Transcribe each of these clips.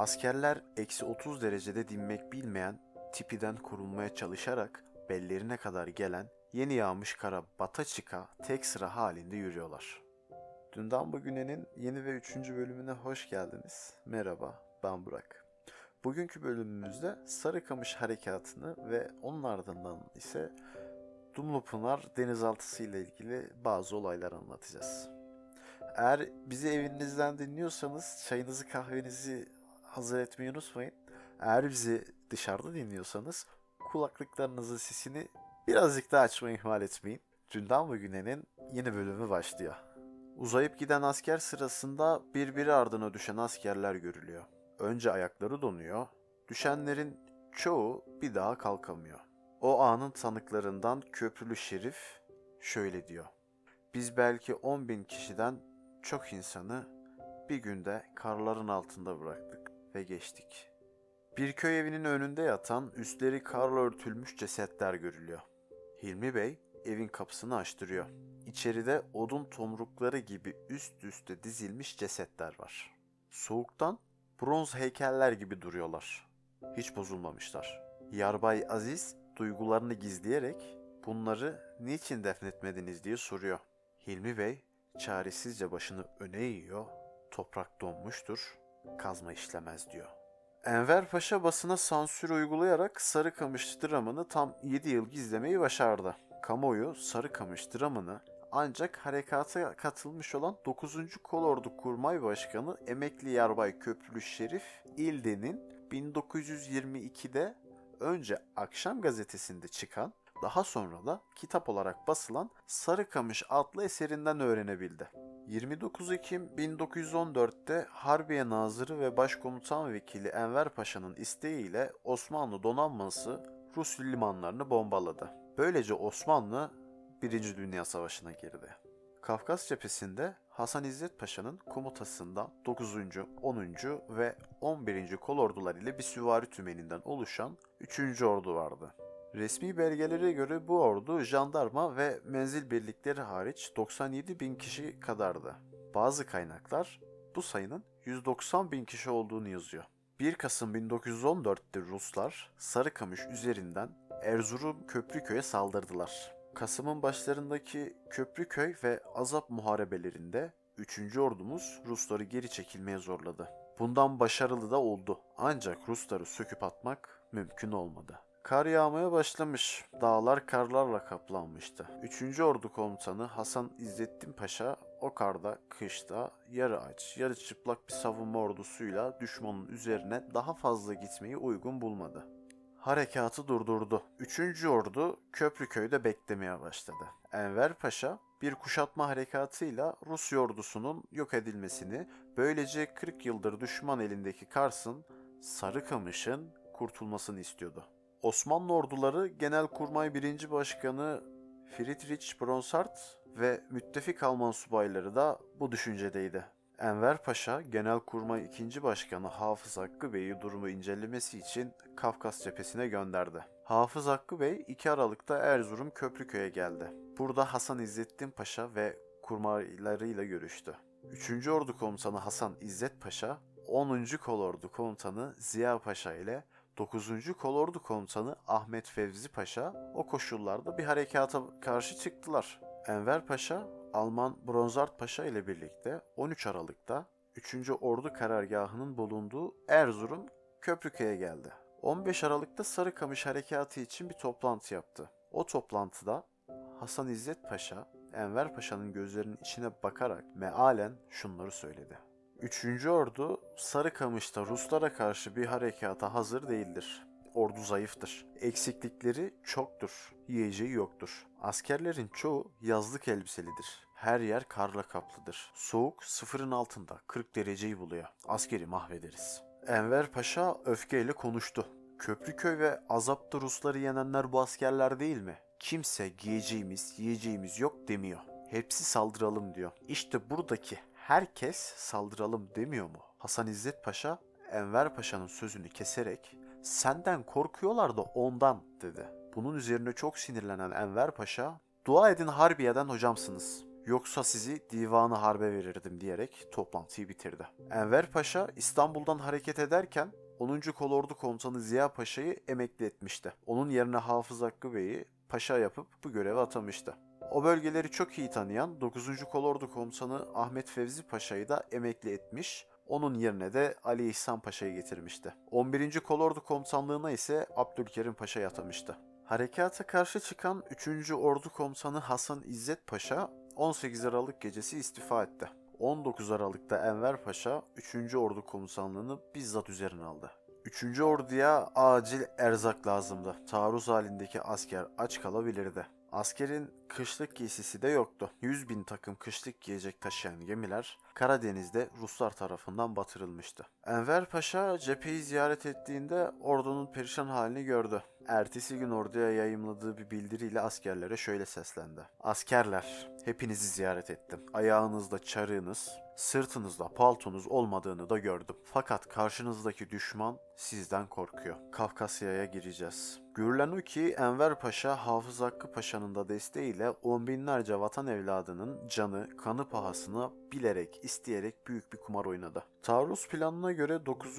Askerler eksi 30 derecede dinmek bilmeyen tipiden korunmaya çalışarak bellerine kadar gelen yeni yağmış kara bata çıka tek sıra halinde yürüyorlar. Dünden Bugüne'nin yeni ve üçüncü bölümüne hoş geldiniz. Merhaba, ben Burak. Bugünkü bölümümüzde Sarıkamış Harekatı'nı ve onun ardından ise Dumlupınar denizaltısı ile ilgili bazı olaylar anlatacağız. Eğer bizi evinizden dinliyorsanız çayınızı kahvenizi hazır etmeyi unutmayın. Eğer bizi dışarıda dinliyorsanız kulaklıklarınızın sesini birazcık daha açmayı ihmal etmeyin. Dünden Bugüne'nin yeni bölümü başlıyor. Uzayıp giden asker sırasında birbiri ardına düşen askerler görülüyor. Önce ayakları donuyor, düşenlerin çoğu bir daha kalkamıyor. O anın tanıklarından Köprülü Şerif şöyle diyor. Biz belki 10 bin kişiden çok insanı bir günde karların altında bıraktık ve geçtik. Bir köy evinin önünde yatan üstleri karla örtülmüş cesetler görülüyor. Hilmi Bey evin kapısını açtırıyor. İçeride odun tomrukları gibi üst üste dizilmiş cesetler var. Soğuktan bronz heykeller gibi duruyorlar. Hiç bozulmamışlar. Yarbay Aziz duygularını gizleyerek bunları niçin defnetmediniz diye soruyor. Hilmi Bey çaresizce başını öne eğiyor. Toprak donmuştur, kazma işlemez diyor. Enver Paşa basına sansür uygulayarak Sarıkamış dramını tam 7 yıl gizlemeyi başardı. Kamuoyu Sarıkamış dramını ancak harekata katılmış olan 9. Kolordu Kurmay Başkanı Emekli Yarbay Köprülü Şerif İlde'nin 1922'de önce Akşam Gazetesi'nde çıkan daha sonra da kitap olarak basılan Sarıkamış adlı eserinden öğrenebildi. 29 Ekim 1914'te Harbiye Nazırı ve Başkomutan Vekili Enver Paşa'nın isteğiyle Osmanlı donanması Rus limanlarını bombaladı. Böylece Osmanlı 1. Dünya Savaşı'na girdi. Kafkas cephesinde Hasan İzzet Paşa'nın komutasında 9. 10. ve 11. kolordular ile bir süvari tümeninden oluşan 3. ordu vardı. Resmi belgelere göre bu ordu jandarma ve menzil birlikleri hariç 97 bin kişi kadardı. Bazı kaynaklar bu sayının 190 bin kişi olduğunu yazıyor. 1 Kasım 1914'te Ruslar Sarıkamış üzerinden Erzurum Köprüköy'e saldırdılar. Kasım'ın başlarındaki Köprüköy ve Azap muharebelerinde 3. ordumuz Rusları geri çekilmeye zorladı. Bundan başarılı da oldu. Ancak Rusları söküp atmak mümkün olmadı. Kar yağmaya başlamış. Dağlar karlarla kaplanmıştı. 3. Ordu Komutanı Hasan İzzettin Paşa o karda, kışta, yarı aç, yarı çıplak bir savunma ordusuyla düşmanın üzerine daha fazla gitmeyi uygun bulmadı. Harekatı durdurdu. 3. Ordu Köprüköy'de beklemeye başladı. Enver Paşa bir kuşatma harekatıyla Rus ordusunun yok edilmesini, böylece 40 yıldır düşman elindeki Kars'ın, Sarıkamış'ın kurtulmasını istiyordu. Osmanlı orduları Genelkurmay 1. Başkanı Friedrich Bronsart ve müttefik Alman subayları da bu düşüncedeydi. Enver Paşa, Genelkurmay 2. Başkanı Hafız Hakkı Bey'i durumu incelemesi için Kafkas cephesine gönderdi. Hafız Hakkı Bey 2 Aralık'ta Erzurum Köprüköy'e geldi. Burada Hasan İzzettin Paşa ve kurmaylarıyla görüştü. 3. Ordu Komutanı Hasan İzzet Paşa, 10. Kolordu Komutanı Ziya Paşa ile 9. Kolordu Komutanı Ahmet Fevzi Paşa o koşullarda bir harekata karşı çıktılar. Enver Paşa, Alman Bronzart Paşa ile birlikte 13 Aralık'ta 3. Ordu karargahının bulunduğu Erzurum Köprüköy'e geldi. 15 Aralık'ta Sarıkamış Harekatı için bir toplantı yaptı. O toplantıda Hasan İzzet Paşa, Enver Paşa'nın gözlerinin içine bakarak mealen şunları söyledi. Üçüncü ordu Sarıkamış'ta Ruslara karşı bir harekata hazır değildir. Ordu zayıftır. Eksiklikleri çoktur. Yiyeceği yoktur. Askerlerin çoğu yazlık elbiselidir. Her yer karla kaplıdır. Soğuk sıfırın altında 40 dereceyi buluyor. Askeri mahvederiz. Enver Paşa öfkeyle konuştu. Köprüköy ve Azap'ta Rusları yenenler bu askerler değil mi? Kimse giyeceğimiz, yiyeceğimiz yok demiyor. Hepsi saldıralım diyor. İşte buradaki herkes saldıralım demiyor mu? Hasan İzzet Paşa Enver Paşa'nın sözünü keserek senden korkuyorlar da ondan dedi. Bunun üzerine çok sinirlenen Enver Paşa dua edin Harbiye'den hocamsınız. yoksa sizi divanı harbe verirdim diyerek toplantıyı bitirdi. Enver Paşa İstanbul'dan hareket ederken 10. Kolordu Komutanı Ziya Paşa'yı emekli etmişti. Onun yerine Hafız Hakkı Bey'i paşa yapıp bu göreve atamıştı. O bölgeleri çok iyi tanıyan 9. Kolordu Komutanı Ahmet Fevzi Paşa'yı da emekli etmiş, onun yerine de Ali İhsan Paşa'yı getirmişti. 11. Kolordu Komutanlığına ise Abdülkerim Paşa'yı atamıştı. Harekata karşı çıkan 3. Ordu Komutanı Hasan İzzet Paşa 18 Aralık gecesi istifa etti. 19 Aralık'ta Enver Paşa 3. Ordu Komutanlığını bizzat üzerine aldı. 3. Orduya acil erzak lazımdı. Taarruz halindeki asker aç kalabilirdi. Askerin kışlık giysisi de yoktu. 100 bin takım kışlık giyecek taşıyan gemiler Karadeniz'de Ruslar tarafından batırılmıştı. Enver Paşa cepheyi ziyaret ettiğinde ordunun perişan halini gördü. Ertesi gün orduya yayımladığı bir bildiriyle askerlere şöyle seslendi. Askerler, hepinizi ziyaret ettim. Ayağınızda çarığınız, sırtınızda paltonuz olmadığını da gördüm. Fakat karşınızdaki düşman sizden korkuyor. Kafkasya'ya gireceğiz. Görülen o ki Enver Paşa, Hafız Hakkı Paşa'nın da desteğiyle on binlerce vatan evladının canı, kanı pahasına bilerek, isteyerek büyük bir kumar oynadı. Taarruz planına göre 9.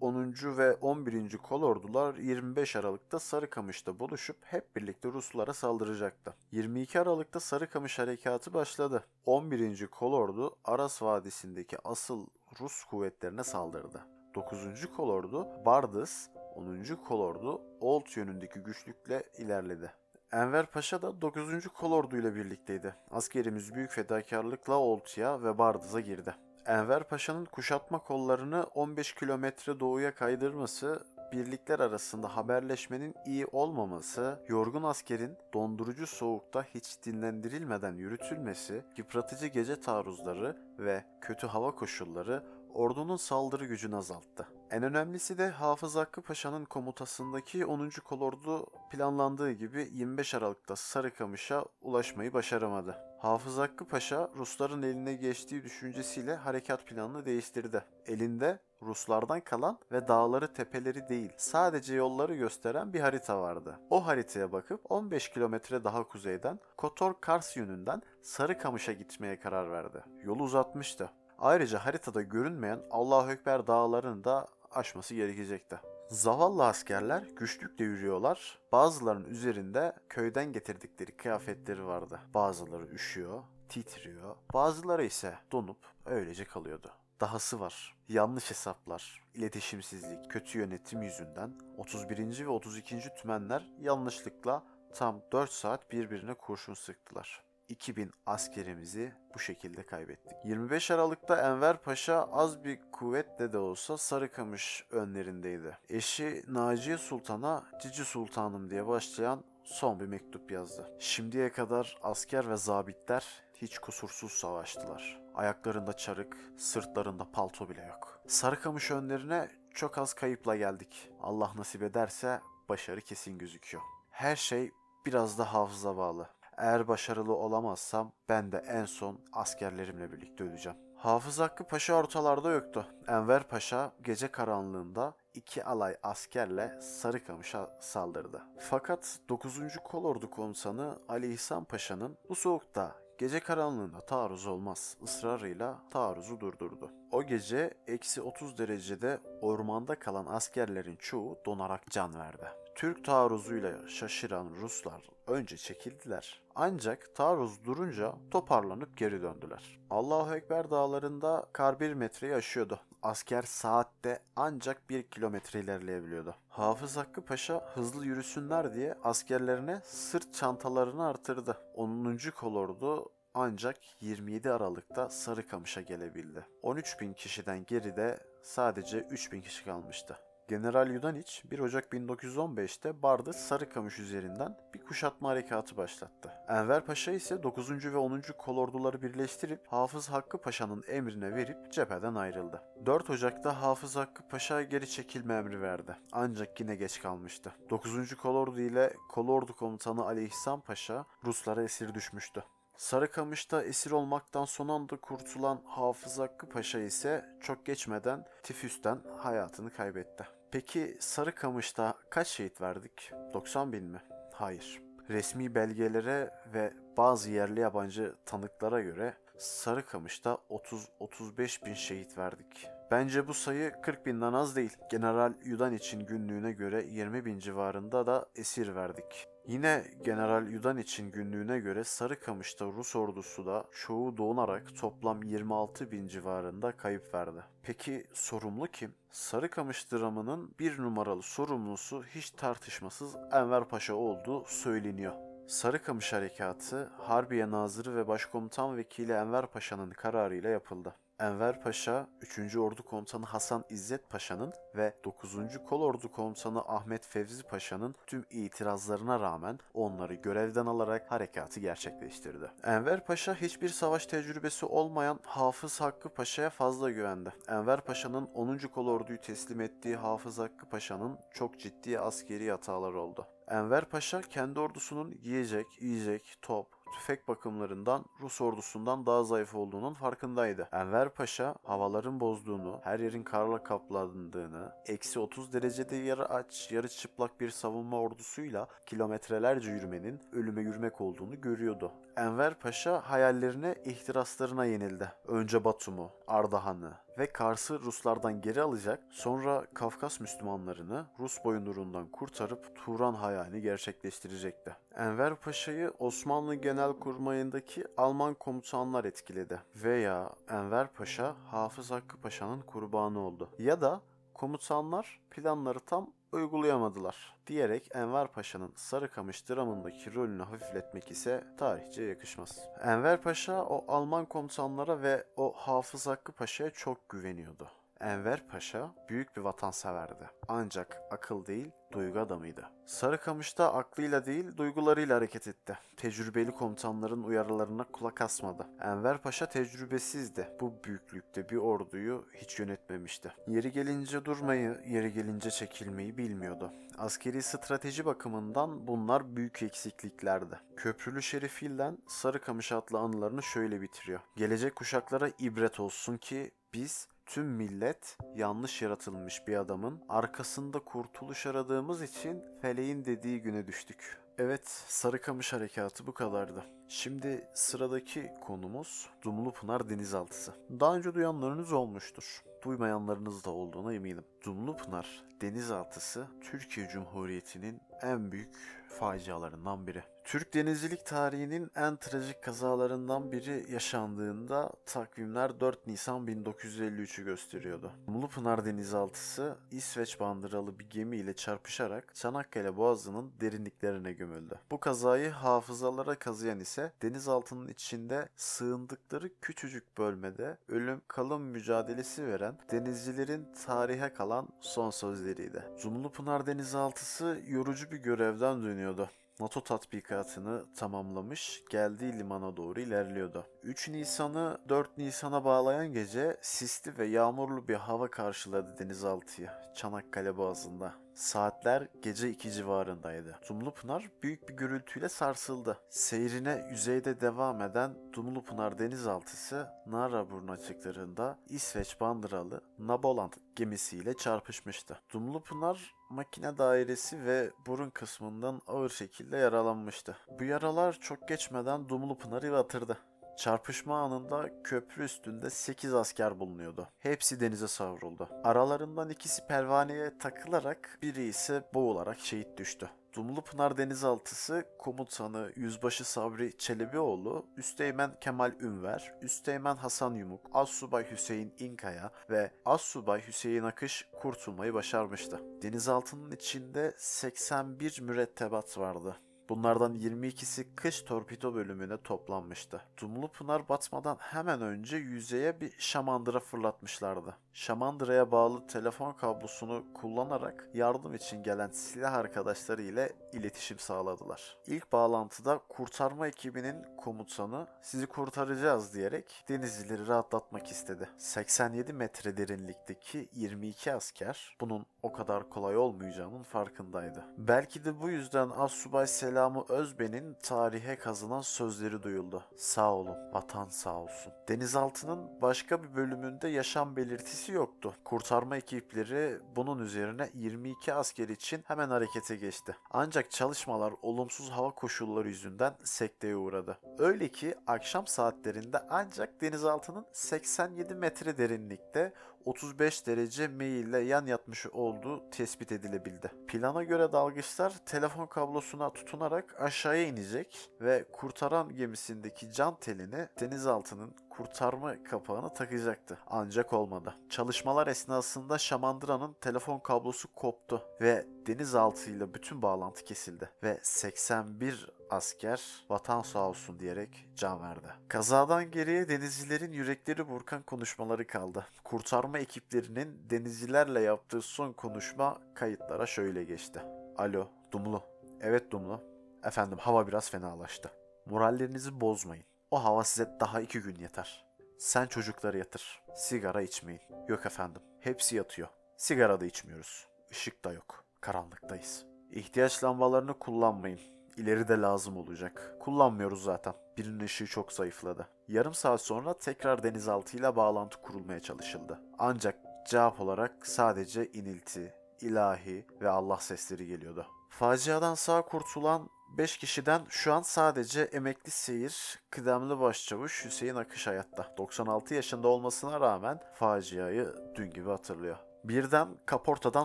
10. ve 11. kolordular 25 Aralık'ta Sarıkamış'ta buluşup hep birlikte Ruslara saldıracaktı. 22 Aralık'ta Sarıkamış harekatı başladı. 11. kolordu Aras Vadisi'ndeki asıl Rus kuvvetlerine saldırdı. 9. kolordu Bardız, 10. kolordu Olt yönündeki güçlükle ilerledi. Enver Paşa da 9. kolordu ile birlikteydi. Askerimiz büyük fedakarlıkla Oltu'ya ve Bardız'a girdi. Enver Paşa'nın kuşatma kollarını 15 kilometre doğuya kaydırması, birlikler arasında haberleşmenin iyi olmaması, yorgun askerin dondurucu soğukta hiç dinlendirilmeden yürütülmesi, yıpratıcı gece taarruzları ve kötü hava koşulları ordunun saldırı gücünü azalttı. En önemlisi de Hafız Hakkı Paşa'nın komutasındaki 10. kolordu planlandığı gibi 25 Aralık'ta Sarıkamış'a ulaşmayı başaramadı. Hafız Hakkı Paşa Rusların eline geçtiği düşüncesiyle harekat planını değiştirdi. Elinde Ruslardan kalan ve dağları tepeleri değil sadece yolları gösteren bir harita vardı. O haritaya bakıp 15 kilometre daha kuzeyden Kotor Kars yönünden Sarıkamış'a gitmeye karar verdi. Yolu uzatmıştı. Ayrıca haritada görünmeyen Allahu Ekber dağlarını da aşması gerekecekti. Zavallı askerler güçlükle yürüyorlar. Bazılarının üzerinde köyden getirdikleri kıyafetleri vardı. Bazıları üşüyor, titriyor. Bazıları ise donup öylece kalıyordu. Dahası var. Yanlış hesaplar, iletişimsizlik, kötü yönetim yüzünden 31. ve 32. tümenler yanlışlıkla tam 4 saat birbirine kurşun sıktılar. 2000 askerimizi bu şekilde kaybettik. 25 Aralık'ta Enver Paşa az bir kuvvetle de olsa Sarıkamış önlerindeydi. Eşi Naciye Sultan'a Cici Sultanım diye başlayan son bir mektup yazdı. Şimdiye kadar asker ve zabitler hiç kusursuz savaştılar. Ayaklarında çarık, sırtlarında palto bile yok. Sarıkamış önlerine çok az kayıpla geldik. Allah nasip ederse başarı kesin gözüküyor. Her şey biraz da hafıza bağlı. Eğer başarılı olamazsam ben de en son askerlerimle birlikte öleceğim. Hafız Hakkı Paşa ortalarda yoktu. Enver Paşa gece karanlığında iki alay askerle Sarıkamış'a saldırdı. Fakat 9. Kolordu Komutanı Ali İhsan Paşa'nın bu soğukta gece karanlığında taarruz olmaz ısrarıyla taarruzu durdurdu. O gece eksi 30 derecede ormanda kalan askerlerin çoğu donarak can verdi. Türk taarruzuyla şaşıran Ruslar önce çekildiler. Ancak taarruz durunca toparlanıp geri döndüler. Allahu Ekber dağlarında kar bir metreyi aşıyordu. Asker saatte ancak bir kilometre ilerleyebiliyordu. Hafız Hakkı Paşa hızlı yürüsünler diye askerlerine sırt çantalarını artırdı. 10. kolordu ancak 27 Aralık'ta Sarıkamış'a gelebildi. 13 bin kişiden geride sadece 3 bin kişi kalmıştı. General Yudaniç 1 Ocak 1915'te Barda Sarıkamış üzerinden bir kuşatma harekatı başlattı. Enver Paşa ise 9. ve 10. kolorduları birleştirip Hafız Hakkı Paşa'nın emrine verip cepheden ayrıldı. 4 Ocak'ta Hafız Hakkı Paşa geri çekilme emri verdi. Ancak yine geç kalmıştı. 9. kolordu ile kolordu komutanı Ali İhsan Paşa Ruslara esir düşmüştü. Sarıkamış'ta esir olmaktan son anda kurtulan Hafız Hakkı Paşa ise çok geçmeden tifüsten hayatını kaybetti. Peki Sarıkamış'ta kaç şehit verdik? 90 bin mi? Hayır. Resmi belgelere ve bazı yerli yabancı tanıklara göre Sarıkamış'ta 30-35 bin şehit verdik. Bence bu sayı 40 binden az değil. General Yudaniç'in günlüğüne göre 20 bin civarında da esir verdik. Yine General Yudaniç'in günlüğüne göre Sarıkamış'ta Rus ordusu da çoğu doğunarak toplam 26 bin civarında kayıp verdi. Peki sorumlu kim? Sarıkamış dramının bir numaralı sorumlusu hiç tartışmasız Enver Paşa olduğu söyleniyor. Sarıkamış Harekatı Harbiye Nazırı ve Başkomutan Vekili Enver Paşa'nın kararıyla yapıldı. Enver Paşa, 3. Ordu Komutanı Hasan İzzet Paşa'nın ve 9. Kolordu Komutanı Ahmet Fevzi Paşa'nın tüm itirazlarına rağmen onları görevden alarak harekatı gerçekleştirdi. Enver Paşa hiçbir savaş tecrübesi olmayan Hafız Hakkı Paşa'ya fazla güvendi. Enver Paşa'nın 10. Kolorduyu teslim ettiği Hafız Hakkı Paşa'nın çok ciddi askeri hataları oldu. Enver Paşa kendi ordusunun yiyecek, yiyecek, top, tüfek bakımlarından Rus ordusundan daha zayıf olduğunun farkındaydı. Enver Paşa havaların bozduğunu, her yerin karla kaplandığını, eksi 30 derecede yarı aç, yarı çıplak bir savunma ordusuyla kilometrelerce yürümenin ölüme yürümek olduğunu görüyordu. Enver Paşa hayallerine, ihtiraslarına yenildi. Önce Batum'u, Ardahan'ı ve Kars'ı Ruslardan geri alacak, sonra Kafkas Müslümanlarını Rus boyundurundan kurtarıp Turan hayalini gerçekleştirecekti. Enver Paşa'yı Osmanlı Genelkurmay'ındaki Alman komutanlar etkiledi. Veya Enver Paşa Hafız Hakkı Paşa'nın kurbanı oldu. Ya da komutanlar planları tam uygulayamadılar diyerek Enver Paşa'nın Sarıkamış dramındaki rolünü hafifletmek ise tarihçe yakışmaz. Enver Paşa o Alman komutanlara ve o Hafız Hakkı Paşa'ya çok güveniyordu. Enver Paşa büyük bir vatanseverdi. Ancak akıl değil, duygu adamıydı. Sarıkamış'ta aklıyla değil, duygularıyla hareket etti. Tecrübeli komutanların uyarılarına kulak asmadı. Enver Paşa tecrübesizdi. Bu büyüklükte bir orduyu hiç yönetmemişti. Yeri gelince durmayı, yeri gelince çekilmeyi bilmiyordu. Askeri strateji bakımından bunlar büyük eksikliklerdi. Köprülü Şerifil'den Sarıkamış adlı anılarını şöyle bitiriyor. Gelecek kuşaklara ibret olsun ki biz tüm millet yanlış yaratılmış bir adamın arkasında kurtuluş aradığımız için feleğin dediği güne düştük. Evet, Sarıkamış Harekatı bu kadardı. Şimdi sıradaki konumuz Dumlupınar denizaltısı. Daha önce duyanlarınız olmuştur. Duymayanlarınız da olduğuna eminim. Dumlupınar denizaltısı Türkiye Cumhuriyeti'nin en büyük facialarından biri. Türk denizcilik tarihinin en trajik kazalarından biri yaşandığında takvimler 4 Nisan 1953'ü gösteriyordu. Mulupınar denizaltısı İsveç bandıralı bir gemiyle çarpışarak Çanakkale Boğazı'nın derinliklerine gömüldü. Bu kazayı hafızalara kazıyan ise denizaltının içinde sığındıkları küçücük bölmede ölüm kalım mücadelesi veren denizcilerin tarihe kalan son sözleriydi. Zumlupınar denizaltısı yorucu bir görevden dönüyordu. NATO tatbikatını tamamlamış, geldiği limana doğru ilerliyordu. 3 Nisan'ı 4 Nisan'a bağlayan gece sisli ve yağmurlu bir hava karşıladı denizaltıyı Çanakkale Boğazı'nda. Saatler gece 2 civarındaydı. Dumlupınar büyük bir gürültüyle sarsıldı. Seyrine yüzeyde devam eden Dumlupınar denizaltısı Naraburnu açıklarında İsveç bandıralı Naboland gemisiyle çarpışmıştı. Dumlupınar makine dairesi ve burun kısmından ağır şekilde yaralanmıştı. Bu yaralar çok geçmeden Dumlupınar'ı batırdı. Çarpışma anında köprü üstünde 8 asker bulunuyordu. Hepsi denize savruldu. Aralarından ikisi pervaneye takılarak biri ise boğularak şehit düştü. Dumlupınar Denizaltısı komutanı Yüzbaşı Sabri Çelebioğlu, Üsteğmen Kemal Ünver, Üsteğmen Hasan Yumuk, Assubay Hüseyin İnkaya ve Assubay Hüseyin Akış kurtulmayı başarmıştı. Denizaltının içinde 81 mürettebat vardı. Bunlardan 22'si kış torpido bölümüne toplanmıştı. Dumlupınar batmadan hemen önce yüzeye bir şamandıra fırlatmışlardı. Şamandıra'ya bağlı telefon kablosunu kullanarak yardım için gelen silah arkadaşları ile iletişim sağladılar. İlk bağlantıda kurtarma ekibinin komutanı sizi kurtaracağız diyerek denizcileri rahatlatmak istedi. 87 metre derinlikteki 22 asker bunun o kadar kolay olmayacağının farkındaydı. Belki de bu yüzden Assubay Selam Selami Özben'in tarihe kazınan sözleri duyuldu. Sağ olun, vatan sağ olsun. Denizaltının başka bir bölümünde yaşam belirtisi yoktu. Kurtarma ekipleri bunun üzerine 22 asker için hemen harekete geçti. Ancak çalışmalar olumsuz hava koşulları yüzünden sekteye uğradı. Öyle ki akşam saatlerinde ancak denizaltının 87 metre derinlikte 35 derece meyille yan yatmış olduğu tespit edilebildi. Plana göre dalgıçlar telefon kablosuna tutunarak aşağıya inecek ve kurtaran gemisindeki can telini denizaltının kurtarma kapağını takacaktı. Ancak olmadı. Çalışmalar esnasında Şamandıra'nın telefon kablosu koptu ve denizaltıyla bütün bağlantı kesildi ve 81 asker vatan sağ olsun diyerek can verdi. Kazadan geriye denizcilerin yürekleri burkan konuşmaları kaldı. Kurtarma ekiplerinin denizcilerle yaptığı son konuşma kayıtlara şöyle geçti. Alo, Dumlu. Evet Dumlu. Efendim hava biraz fenalaştı. Morallerinizi bozmayın. O hava size daha iki gün yeter. Sen çocukları yatır. Sigara içmeyin. Yok efendim. Hepsi yatıyor. Sigara da içmiyoruz. Işık da yok. Karanlıktayız. İhtiyaç lambalarını kullanmayın. İleride lazım olacak. Kullanmıyoruz zaten. Birinin ışığı çok zayıfladı. Yarım saat sonra tekrar denizaltıyla bağlantı kurulmaya çalışıldı. Ancak cevap olarak sadece inilti, ilahi ve Allah sesleri geliyordu. Faciadan sağ kurtulan 5 kişiden şu an sadece emekli seyir, kıdemli başçavuş Hüseyin Akış hayatta. 96 yaşında olmasına rağmen faciayı dün gibi hatırlıyor. Birden kaportadan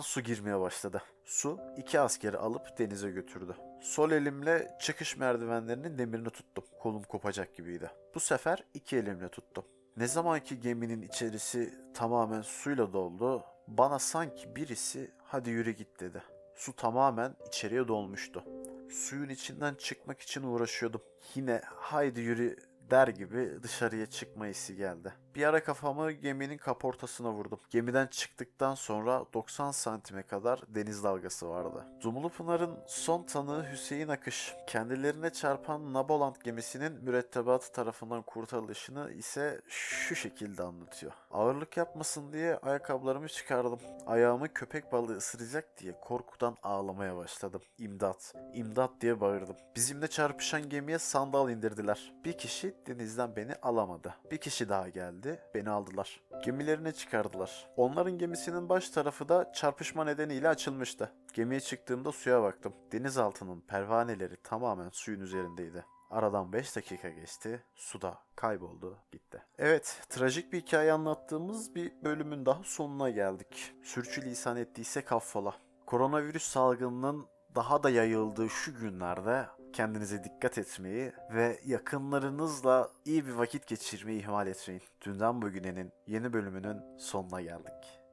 su girmeye başladı. Su iki askeri alıp denize götürdü. Sol elimle çıkış merdivenlerinin demirini tuttum. Kolum kopacak gibiydi. Bu sefer iki elimle tuttum. Ne zamanki geminin içerisi tamamen suyla doldu, bana sanki birisi hadi yürü git dedi. Su tamamen içeriye dolmuştu. Suyun içinden çıkmak için uğraşıyordum. Yine haydi yürü der gibi dışarıya çıkma hissi geldi. Bir ara kafamı geminin kaportasına vurdum. Gemiden çıktıktan sonra 90 santime kadar deniz dalgası vardı. Dumlu Pınar'ın son tanığı Hüseyin Akış. Kendilerine çarpan Naboland gemisinin mürettebatı tarafından kurtarılışını ise şu şekilde anlatıyor. Ağırlık yapmasın diye ayakkabılarımı çıkardım. Ayağımı köpek balığı ısıracak diye korkudan ağlamaya başladım. İmdat, imdat diye bağırdım. Bizimle çarpışan gemiye sandal indirdiler. Bir kişi denizden beni alamadı. Bir kişi daha geldi, beni aldılar. Gemilerine çıkardılar. Onların gemisinin baş tarafı da çarpışma nedeniyle açılmıştı. Gemiye çıktığımda suya baktım. Denizaltının pervaneleri tamamen suyun üzerindeydi. Aradan 5 dakika geçti, suda kayboldu, gitti. Evet, trajik bir hikaye anlattığımız bir bölümün daha sonuna geldik. Sürçülisan ettiysek affola. Koronavirüs salgınının daha da yayıldığı şu günlerde kendinize dikkat etmeyi ve yakınlarınızla iyi bir vakit geçirmeyi ihmal etmeyin. Dünden bugünenin yeni bölümünün sonuna geldik.